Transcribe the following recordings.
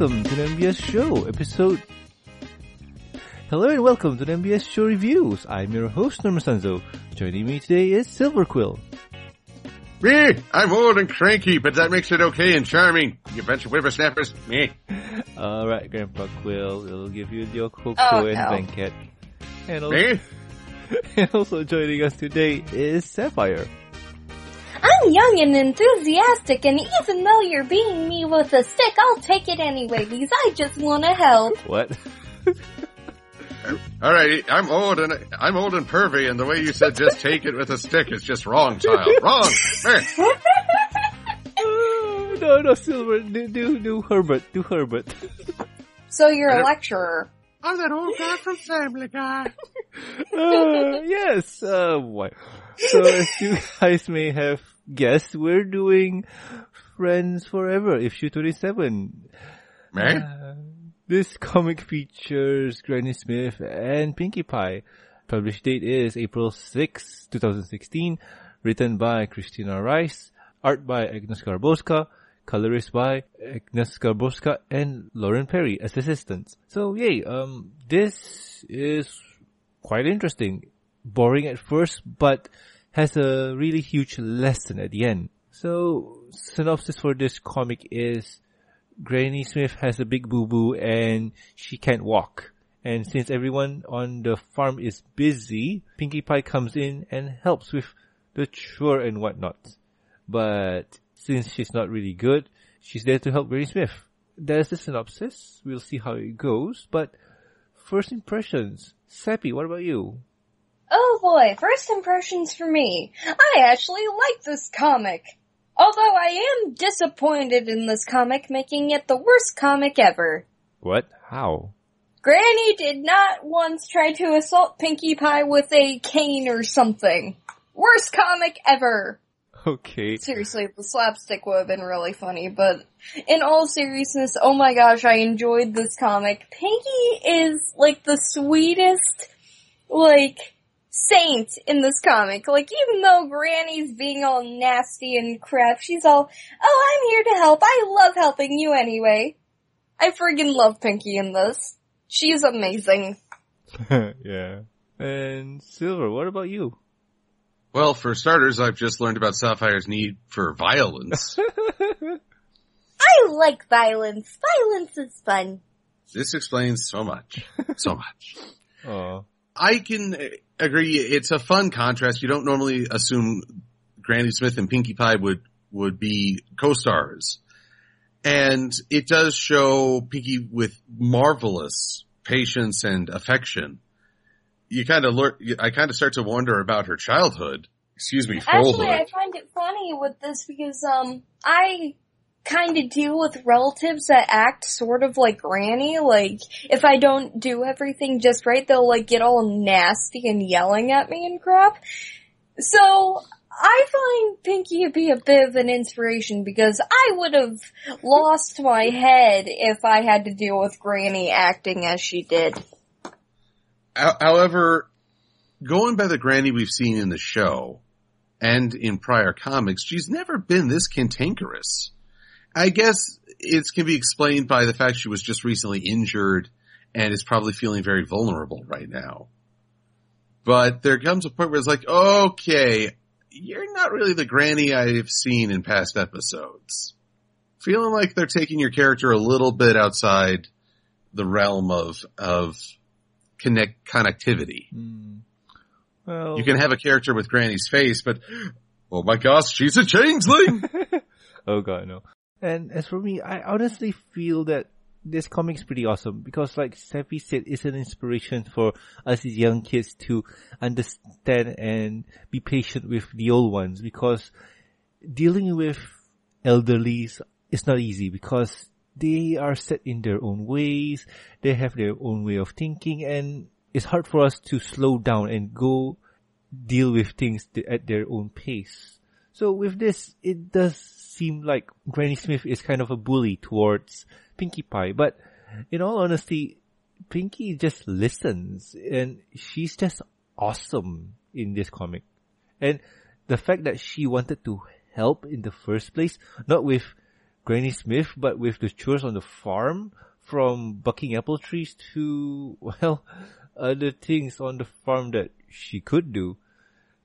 welcome to the MBS Show, episode... Hello and welcome to the MBS Show Reviews. I'm your host, Norman Sanzo. Joining me today is Silver Quill. Me, I'm old and cranky, but that makes it okay and charming. You bunch of whippersnappers. Me. Alright, Grandpa Quill, we'll give you your Coco Oh, and no. Blanket. And also, Me? and also joining us today is Sapphire. I'm young and enthusiastic, and even though you're beating me with a stick, I'll take it anyway because I just want to help. What? Alright, I'm old and I'm old and pervy, and the way you said just take it with a stick is just wrong, child. Wrong. Me. Oh, no, no, Silver, do, do, do Herbert, do Herbert. So you're a lecturer. I'm that old guy from Family Guy. uh, yes, uh, what? So as you guys may have guessed, we're doing Friends Forever, issue 27. Man? Uh, this comic features Granny Smith and Pinkie Pie. Published date is April 6, 2016. Written by Christina Rice. Art by Agnes Garbowska. Colorist by Agnes Garbowska and Lauren Perry as assistants. So yay, um, this is quite interesting. Boring at first, but has a really huge lesson at the end. So, synopsis for this comic is Granny Smith has a big boo boo and she can't walk. And since everyone on the farm is busy, Pinkie Pie comes in and helps with the chore and whatnot. But since she's not really good, she's there to help Granny Smith. That's the synopsis. We'll see how it goes. But first impressions. Sappy, what about you? Oh boy, first impressions for me. I actually like this comic. Although I am disappointed in this comic, making it the worst comic ever. What? How? Granny did not once try to assault Pinkie Pie with a cane or something. Worst comic ever. Okay. Seriously, the slapstick would have been really funny, but in all seriousness, oh my gosh, I enjoyed this comic. Pinkie is like the sweetest, like, saint in this comic. Like, even though Granny's being all nasty and crap, she's all, oh, I'm here to help. I love helping you anyway. I friggin' love Pinkie in this. She's amazing. yeah. And Silver, what about you? Well, for starters, I've just learned about Sapphire's need for violence. I like violence. Violence is fun. this explains so much. So much. Oh. I can agree. It's a fun contrast. You don't normally assume Granny Smith and Pinkie Pie would would be co-stars, and it does show Pinkie with marvelous patience and affection. You kind of learn. I kind of start to wonder about her childhood. Excuse me, Actually, I find it funny with this because, um, I kind of deal with relatives that act sort of like Granny. Like, if I don't do everything just right, they'll like get all nasty and yelling at me and crap. So, I find Pinkie to be a bit of an inspiration because I would have lost my head if I had to deal with Granny acting as she did. However, going by the Granny we've seen in the show and in prior comics, she's never been this cantankerous. I guess it can be explained by the fact she was just recently injured and is probably feeling very vulnerable right now. But there comes a point where it's like, okay, you're not really the Granny I've seen in past episodes. Feeling like they're taking your character a little bit outside the realm of, of connect, connectivity. Hmm. Well, You can have a character with Granny's face, but oh my gosh, she's a changeling. oh god, no. And as for me, I honestly feel that this comic's pretty awesome because like Steffi said, it's an inspiration for us as young kids to understand and be patient with the old ones because dealing with elderlies is not easy because they are set in their own ways, they have their own way of thinking and it's hard for us to slow down and go deal with things at their own pace. So with this, it does seem like Granny Smith is kind of a bully towards Pinkie Pie, but in all honesty, Pinkie just listens and she's just awesome in this comic. And the fact that she wanted to help in the first place, not with Granny Smith, but with the chores on the farm, from bucking apple trees to, well, other things on the farm that she could do.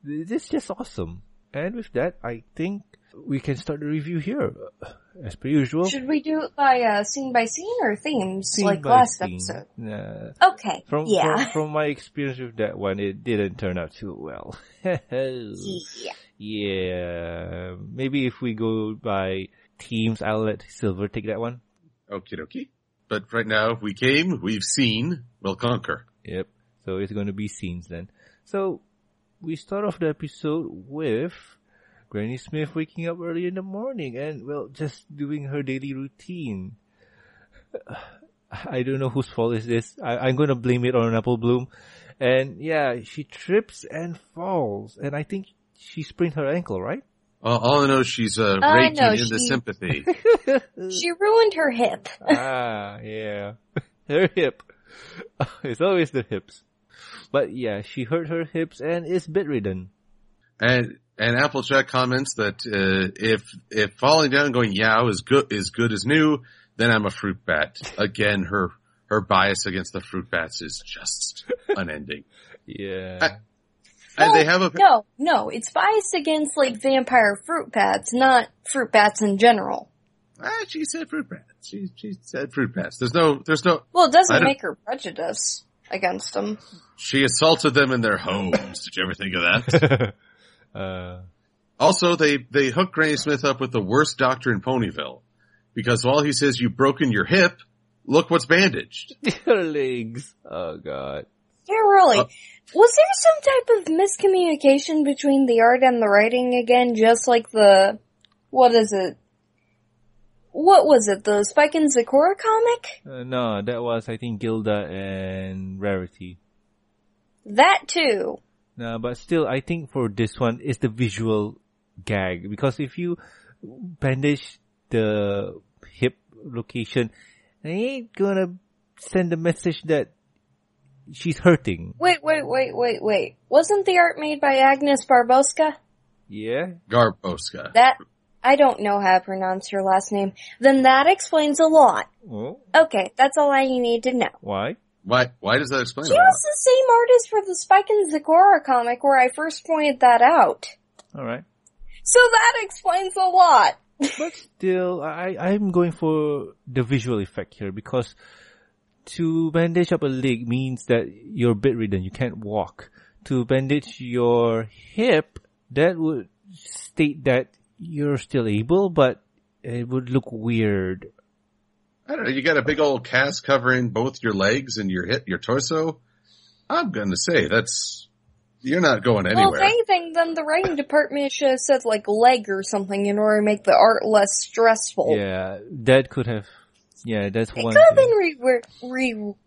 This is just awesome. And with that, I think we can start the review here. As per usual. Should we do it by uh, scene by scene or themes scene like last scene. episode? Nah. Okay. From, yeah. from from my experience with that one, it didn't turn out too well. yeah. yeah, maybe if we go by teams, I'll let Silver take that one. Okie dokie. But right now, we came, we've seen, we'll conquer. Yep. So it's going to be scenes then. So we start off the episode with Granny Smith waking up early in the morning and well, just doing her daily routine. I don't know whose fault is this. I, I'm going to blame it on an Apple Bloom. And yeah, she trips and falls, and I think she sprained her ankle, right? Uh, all I know she's uh, I raking know, in the sympathy. She ruined her hip. ah, yeah. Her hip. It's always the hips. But yeah, she hurt her hips and is bedridden. and and Applejack comments that uh, if if falling down and going yow is good is good as new, then I'm a fruit bat. Again, her her bias against the fruit bats is just unending. Yeah. I- And they have a No, no, it's biased against like vampire fruit bats, not fruit bats in general. ah, she said fruit bats. She she said fruit bats. There's no there's no. Well, it doesn't don't- make her prejudice against them. She assaulted them in their homes. Did you ever think of that? uh, Also, they, they hook Granny Smith up with the worst doctor in Ponyville. Because while he says you've broken your hip, look what's bandaged. her legs. Oh god. Yeah, really. Uh, Was there some type of miscommunication between the art and the writing again, just like the, what is it? What was it, the Spike and Zecora comic? Uh, no, that was I think Gilda and Rarity. That too. No, but still, I think for this one is the visual gag because if you bandage the hip location, it ain't gonna send a message that she's hurting. Wait, wait, wait, wait, wait. Wasn't the art made by Agnes Barboska? Yeah. Garbowska. That, I don't know how to pronounce her last name. Then that explains a lot. Oh, Okay, that's all I need to know. why? Why, why does that explain She a lot? was the same artist for the Spike and Zecora comic where I first pointed that out. All right. So that explains a lot. but still, I I'm going for the visual effect here because to bandage up a leg means that you're bedridden, you can't walk. To bandage your hip, that would state that you're still able, but it would look weird. I don't know, you got a big old cast covering both your legs and your hip, your torso. I'm gonna say that's, you're not going anywhere. Well, anywhere. if anything, then the writing department should have said like leg or something in order to make the art less stressful. Yeah, that could have. Yeah, that's It one. could have thing. been re-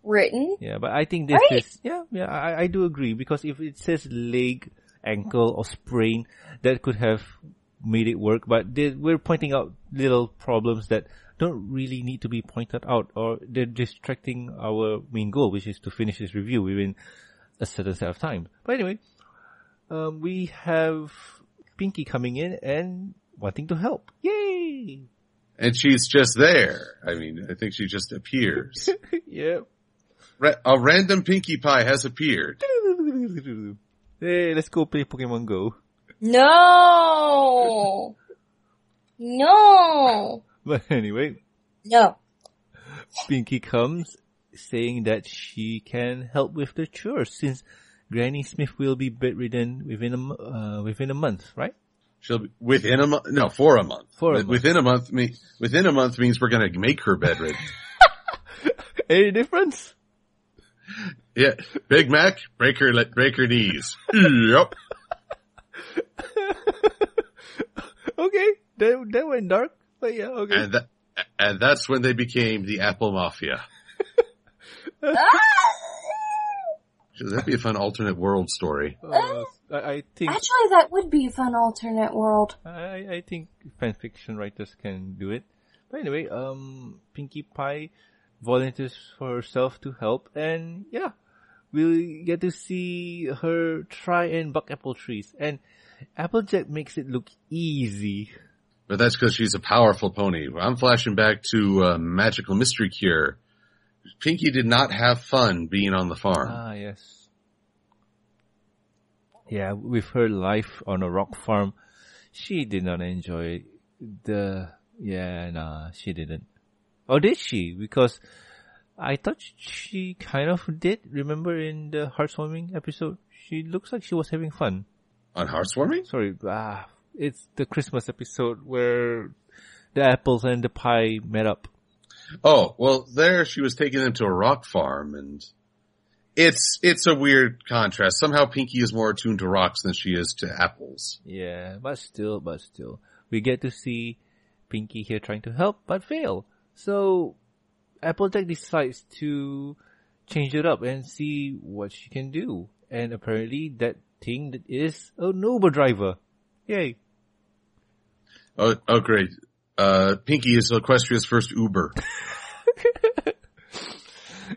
rewritten. Yeah, but I think this Right? is yeah, yeah. I, I do agree because if it says leg, ankle, or sprain, that could have made it work. But they, we're pointing out little problems that don't really need to be pointed out, or they're distracting our main goal, which is to finish this review within a certain set of time. But anyway, um, we have Pinkie coming in and wanting to help. Yay! And she's just there. I mean, I think she just appears. yeah. Ra- a random Pinkie Pie has appeared. Hey, let's go play Pokemon Go. No! No! But anyway, No. Pinkie comes saying that she can help with the chores since Granny Smith will be bedridden within a uh, within a month, right? She'll be within a month. No, for a month. For a Wi- month. Within a month. Me, within a month means we're going to make her bedridden. Any difference? yeah, Big Mac, break her, let break her knees. yep. okay, that that went dark, but yeah, okay. And that, and that's when they became the Apple Mafia. Ah! Should that be a fun alternate world story? Uh, I, I think Actually, that would be a fun alternate world. I, I think fan fiction writers can do it. But anyway, um, Pinkie Pie volunteers for herself to help, and yeah, we'll get to see her try and buck apple trees. And Applejack makes it look easy. But that's because she's a powerful pony. I'm flashing back to uh, Magical Mystery Cure. Pinkie did not have fun being on the farm. Ah, yes. Yeah, with her life on a rock farm, she did not enjoy the, yeah, nah, she didn't. Or did she? Because I thought she kind of did. Remember in the heartwarming episode? She looks like she was having fun. On Heartwarming? Sorry, ah, it's the Christmas episode where the apples and the pie met up. Oh, well, there she was taking them to a rock farm and it's, it's a weird contrast. Somehow Pinkie is more attuned to rocks than she is to apples. Yeah, but still, but still. We get to see Pinkie here trying to help, but fail. So, Applejack decides to change it up and see what she can do. And apparently that thing that is an Uber driver. Yay. Oh, oh great. Uh, Pinkie is Equestria's first Uber.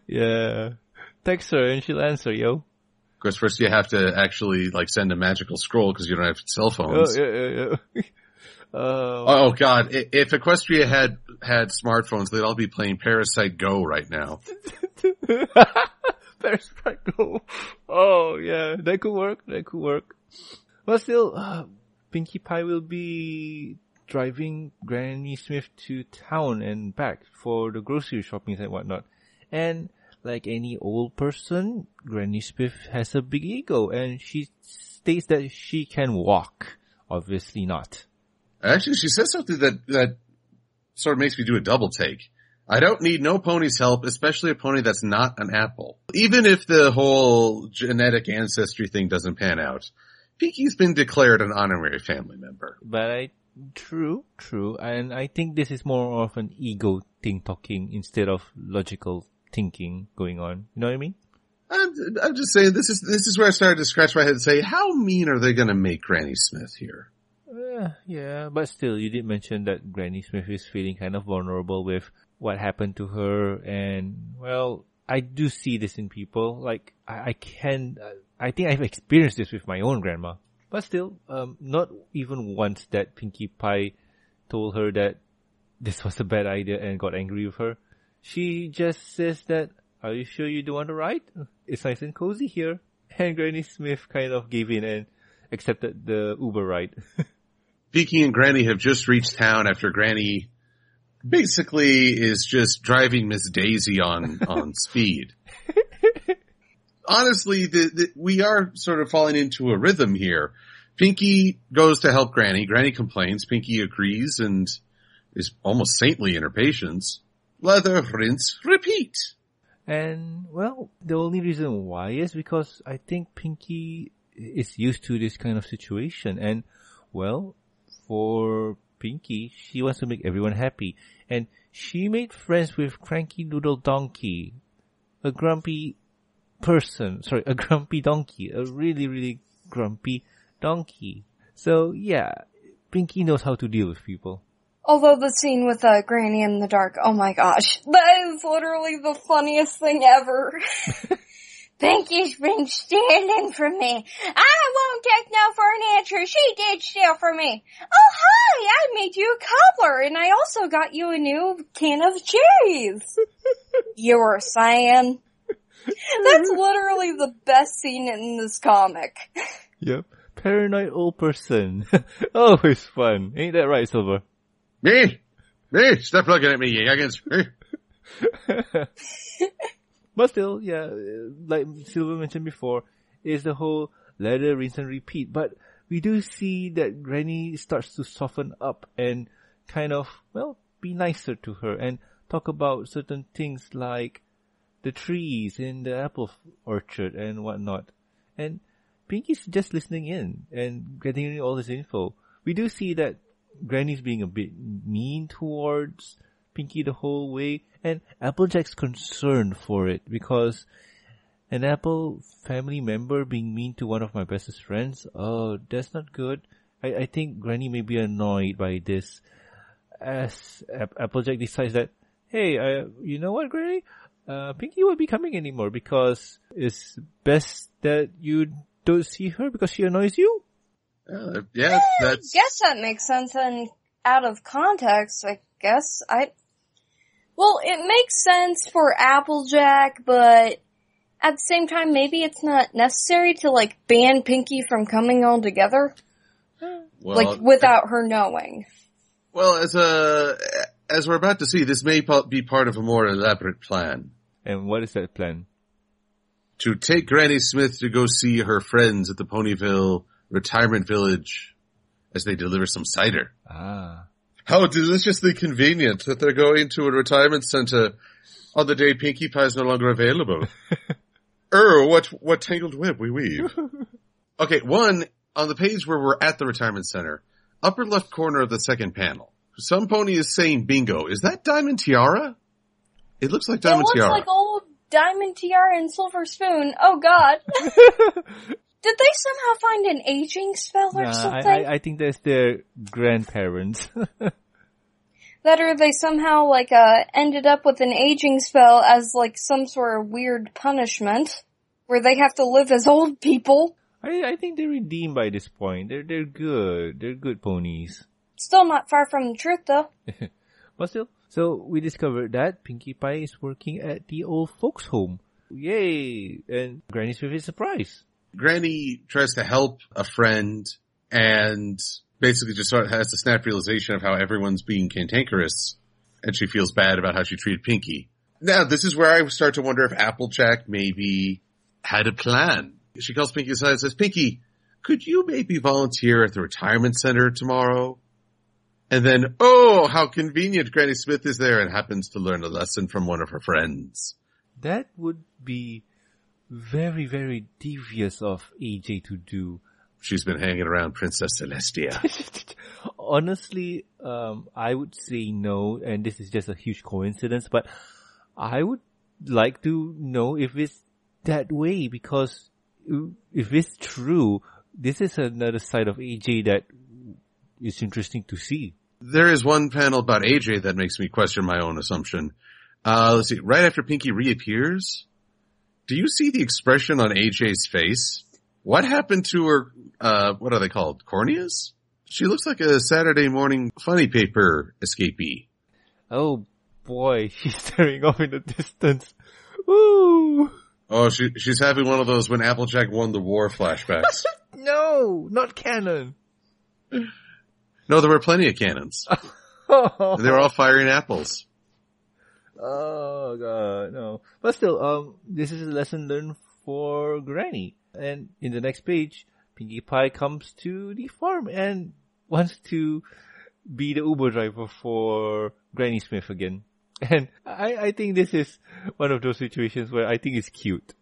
Yeah. Text her and she'll answer, yo. Of course, first you have to actually like send a magical scroll because you don't have cell Oh, phones. yeah, yeah, yeah. Uh, Oh God! If Equestria had had smartphones, they'd all be playing Parasite Go right now. There's Franco. Oh yeah, that could work. That could work. But still, uh, Pinkie Pie will be driving Granny Smith to town and back for the grocery shopping and whatnot. And like any old person, Granny Smith has a big ego and she states that she can walk. Obviously not. Actually, she says something that that sort of makes me do a double take. I don't need no pony's help, especially a pony that's not an apple. Even if the whole genetic ancestry thing doesn't pan out, Pinkie's been declared an honorary family member. But I, true, true. And I think this is more of an ego thing talking instead of logical thinking going on. You know what I mean? I'm, I'm just saying this is this is where I started to scratch my head and say, how mean are they going to make Granny Smith here? Uh, yeah, but still, you did mention that Granny Smith is feeling kind of vulnerable with what happened to her, and well, I do see this in people. Like I, I can, I think I've experienced this with my own grandma. But still, um, not even once that Pinkie Pie told her that this was a bad idea and got angry with her. She just says that, "Are you sure you don't want to ride? It's nice and cozy here." And Granny Smith kind of gave in and accepted the Uber ride. Pinkie and Granny have just reached town after Granny basically is just driving Miss Daisy on, on speed. Honestly, the, the, we are sort of falling into a rhythm here. Pinkie goes to help Granny. Granny complains. Pinkie agrees and is almost saintly in her patience. Leather, rinse, repeat. And well, the only reason why is because I think Pinkie is used to this kind of situation and well, for Pinkie, she wants to make everyone happy and she made friends with Cranky Noodle Donkey, a grumpy person, sorry, a grumpy donkey, a really, really grumpy donkey. So yeah, Pinkie knows how to deal with people. Although the scene with uh, Granny in the dark, oh my gosh, that is literally the funniest thing ever. Pinkie's been stealing from me. I won't take no for an answer. She did steal from me. Oh hi, I made you a cobbler and I also got you a new can of cherries. you were saying. That's literally the best scene in this comic. Yep. Paranoid old person. Always fun. Ain't that right, Silver? Me? Me? Stop looking at me, you youngins. Me? But still, yeah, like Silver mentioned before, is the whole ladder, rinse and repeat. But we do see that Granny starts to soften up and kind of, well, be nicer to her and talk about certain things like the trees in the apple orchard and whatnot. And Pinkie's just listening in and getting all this info. We do see that Granny's being a bit mean towards Pinkie the whole way, and Applejack's concerned for it because an Apple family member being mean to one of my bestest friends, oh, that's not good. I, I think Granny may be annoyed by this as Applejack decides that, hey, uh, you know what, Granny? Uh, Pinkie won't be coming anymore because it's best that you don't see her because she annoys you. Uh, yeah, that's, I Guess that makes sense and out of context, I guess. I, well, it makes sense for Applejack, but at the same time, maybe it's not necessary to like ban Pinkie from coming all together, Well, like without her knowing. well, as a as we're about to see, this may be part of a more elaborate plan And what is that plan? to take Granny Smith to go see her friends at the Ponyville retirement village as they deliver some cider. Ah. How deliciously convenient that they're going to a retirement center on the day Pinkie Pie is no longer available. er, what what tangled web we weave. Okay, one on the page where we're at the retirement center, upper left corner of the second panel. Some pony is saying bingo. Is that Diamond Tiara? It looks like Diamond Tiara. It Diamond looks Tiara. like old Diamond Tiara and Silver Spoon. Oh god. Did they somehow find an aging spell or Nah, I, something? I, I think that's their grandparents. that or they somehow like uh ended up with an aging spell as like some sort of weird punishment where they have to live as old people. I, I think they're redeemed by this point. They're they're good. They're good ponies. Still not far from the truth though. But still, so we discovered that Pinkie Pie is working at the old folks' home. Yay! And Granny Smith is surprised. Granny tries to help a friend and basically just sort of has the snap realization of how everyone's being cantankerous and she feels bad about how she treated Pinkie. Now, this is where I start to wonder if Applejack maybe had a plan. She calls Pinkie aside and says, Pinkie, could you maybe volunteer at the retirement center tomorrow? And then, oh, how convenient Granny Smith is there and happens to learn a lesson from one of her friends. That would be very, very devious of AJ to do. She's been hanging around Princess Celestia. Honestly, um, I would say no, and this is just a huge coincidence, but I would like to know if it's that way because if it's true, this is another side of AJ that is interesting to see. There is one panel about AJ that makes me question my own assumption. Uh, let's see. Right after Pinkie reappears, do you see the expression on AJ's face? What happened to her, uh, what are they called? Corneas? She looks like a Saturday morning funny paper escapee. Oh boy, she's staring off in the distance. Woo! Oh, she, she's having one of those when Applejack won the war flashbacks. No, not canon. No, there were plenty of cannons. They were all firing apples. Oh god, no. But still, um, this is a lesson learned for Granny. And in the next page, Pinkie Pie comes to the farm and wants to be the Uber driver for Granny Smith again. And I, I think this is one of those situations where I think it's cute.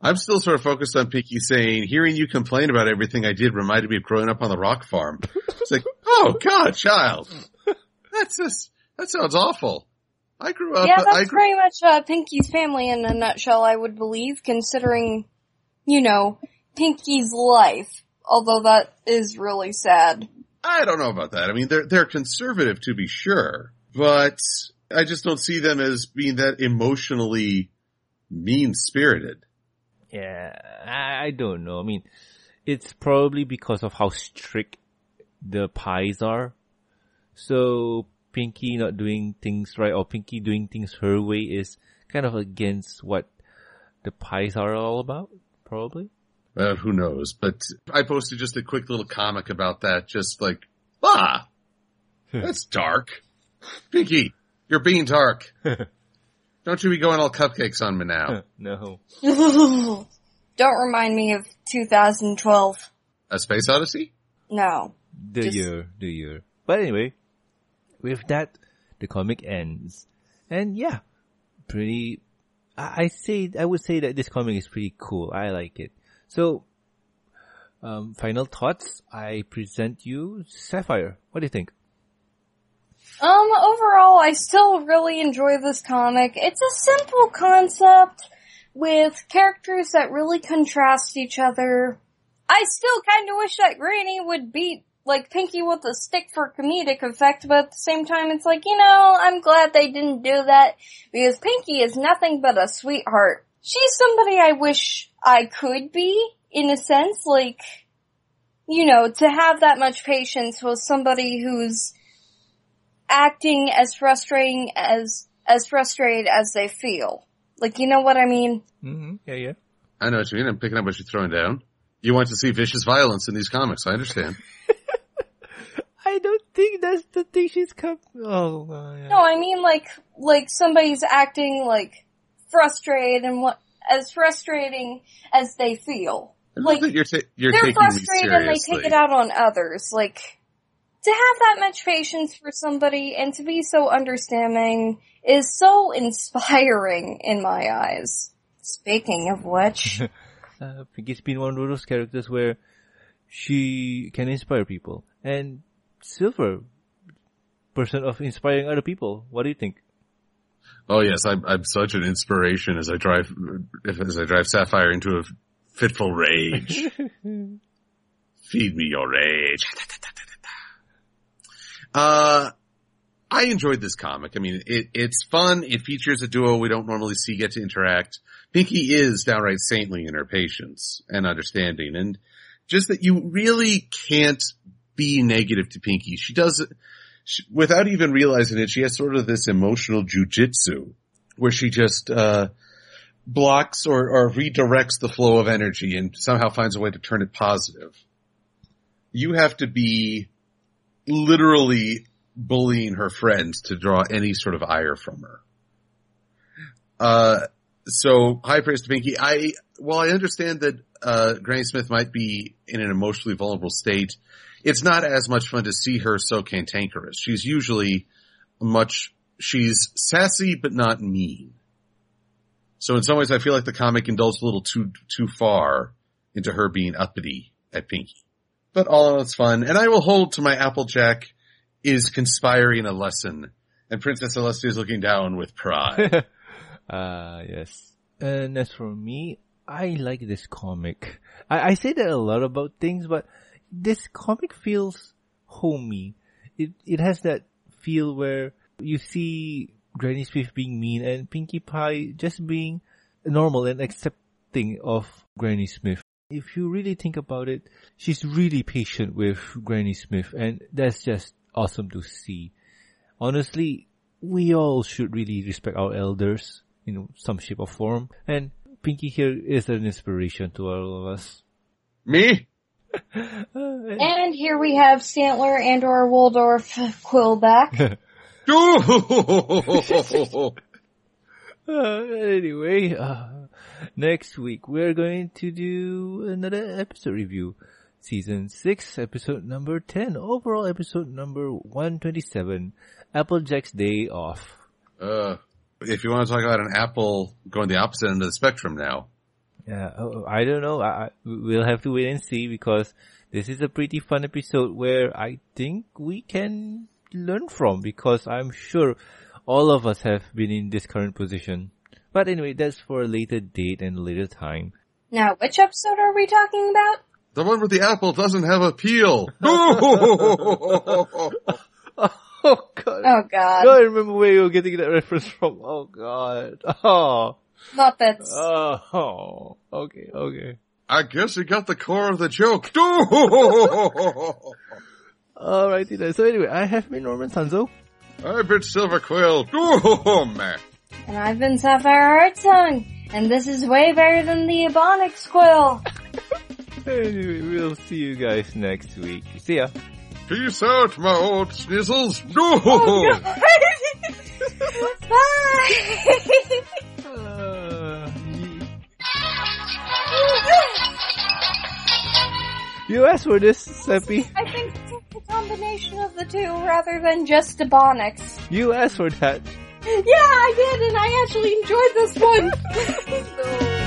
I'm still sort of focused on Pinkie saying, hearing you complain about everything I did reminded me of growing up on the rock farm. It's like, oh god, child. That's just, that sounds awful. I grew up, yeah, that's I grew, pretty much uh, Pinkie's family in a nutshell, I would believe, considering, you know, Pinkie's life. Although that is really sad. I don't know about that. I mean, they're, they're conservative to be sure, but I just don't see them as being that emotionally mean spirited. Yeah, I, I don't know. I mean, it's probably because of how strict the pies are. So Pinkie not doing things right or Pinkie doing things her way is kind of against what the pies are all about, probably. Well, who knows? But I posted just a quick little comic about that, just like, ah, that's dark. Pinkie, you're being dark. Don't you be going all cupcakes on me now. no. Don't remind me of 2012. A Space Odyssey? No. The Just- year, the year. But anyway, with that, the comic ends. And yeah, pretty, I, I say, I would say that this comic is pretty cool. I like it. So, um, final thoughts. I present you Sapphire. What do you think? Um, overall, I still really enjoy this comic. It's a simple concept with characters that really contrast each other. I still kinda wish that Granny would beat, like, Pinkie with a stick for comedic effect, but at the same time, it's like, you know, I'm glad they didn't do that, because Pinkie is nothing but a sweetheart. She's somebody I wish I could be, in a sense, like, you know, to have that much patience with somebody who's acting as frustrating as as frustrated as they feel. Like, you know what I mean? hmm Yeah, yeah. I know what you mean. I'm picking up what you're throwing down. You want to see vicious violence in these comics. I understand. I don't think that's the thing she's come. Oh, uh, yeah. No, I mean like like somebody's acting like frustrated and what as frustrating as they feel. Like you're, ta- you're they're taking frustrated and they take it out on others. Like to have that much patience for somebody and to be so understanding is so inspiring in my eyes. Speaking of which, uh, Pinkie's been one of those characters where she can inspire people. And Silver, person of inspiring other people. What do you think? Oh yes, I'm, I'm such an inspiration as I drive, as I drive Sapphire into a fitful rage. Feed me your rage. Uh, I enjoyed this comic. I mean, it, it's fun. It features a duo we don't normally see get to interact. Pinkie is downright saintly in her patience and understanding and just that you really can't be negative to Pinkie. She does, she, without even realizing it, she has sort of this emotional jujitsu where she just, uh, blocks or, or redirects the flow of energy and somehow finds a way to turn it positive. You have to be literally bullying her friends to draw any sort of ire from her. Uh, so high praise to Pinkie. I, well, I understand that, uh, Granny Smith might be in an emotionally vulnerable state. It's not as much fun to see her so cantankerous. She's usually much, she's sassy but not mean. So in some ways I feel like the comic indulged a little too, too far into her being uppity at Pinkie. But all in all, it's fun. And I will hold to my Applejack is conspiring a lesson and Princess Celestia is looking down with pride. uh, yes. And as for me, I like this comic. I, I say that a lot about things, but this comic feels homey. It, it has that feel where you see Granny Smith being mean and Pinkie Pie just being normal and accepting of Granny Smith. If you really think about it, she's really patient with Granny Smith and that's just awesome to see. Honestly, we all should really respect our elders in some shape or form and Pinkie here is an inspiration to all of us. Me? And- and here we have Statler and or Waldorf Quill back. Uh, anyway, uh, next week we're going to do another episode review. Season 6, episode number 10, overall episode number 127, Applejack's Day Off. uh, if you want to talk about an apple going the opposite end of the spectrum now. Yeah, oh, oh, I don't know, I, I- we'll have to wait and see because this is a pretty fun episode where I think we can learn from because I'm sure all of us have been in this current position. But anyway, that's for a later date and a later time. now, which episode are we talking about? The one where the apple doesn't have a peel. Oh god. Oh god. No, I remember where you were getting that reference from. Oh god. Oh. Muppets. Uh, oh. Okay, okay. I guess you got the core of the joke. Alrighty then. So anyway, I have been Norman Sanzo. I've been Silver Quill. Oh. And I've been Sapphire Heartsong. And this is way better than the Ebonics Quill. Anyway, we'll see you guys next week. See ya. Peace out, my old snizzles. Bye! Uh, you, you asked for this, Seppi. I think it's a combination of the two rather than just Ebonics. You asked for that. Yeah, I did, and I actually enjoyed this one.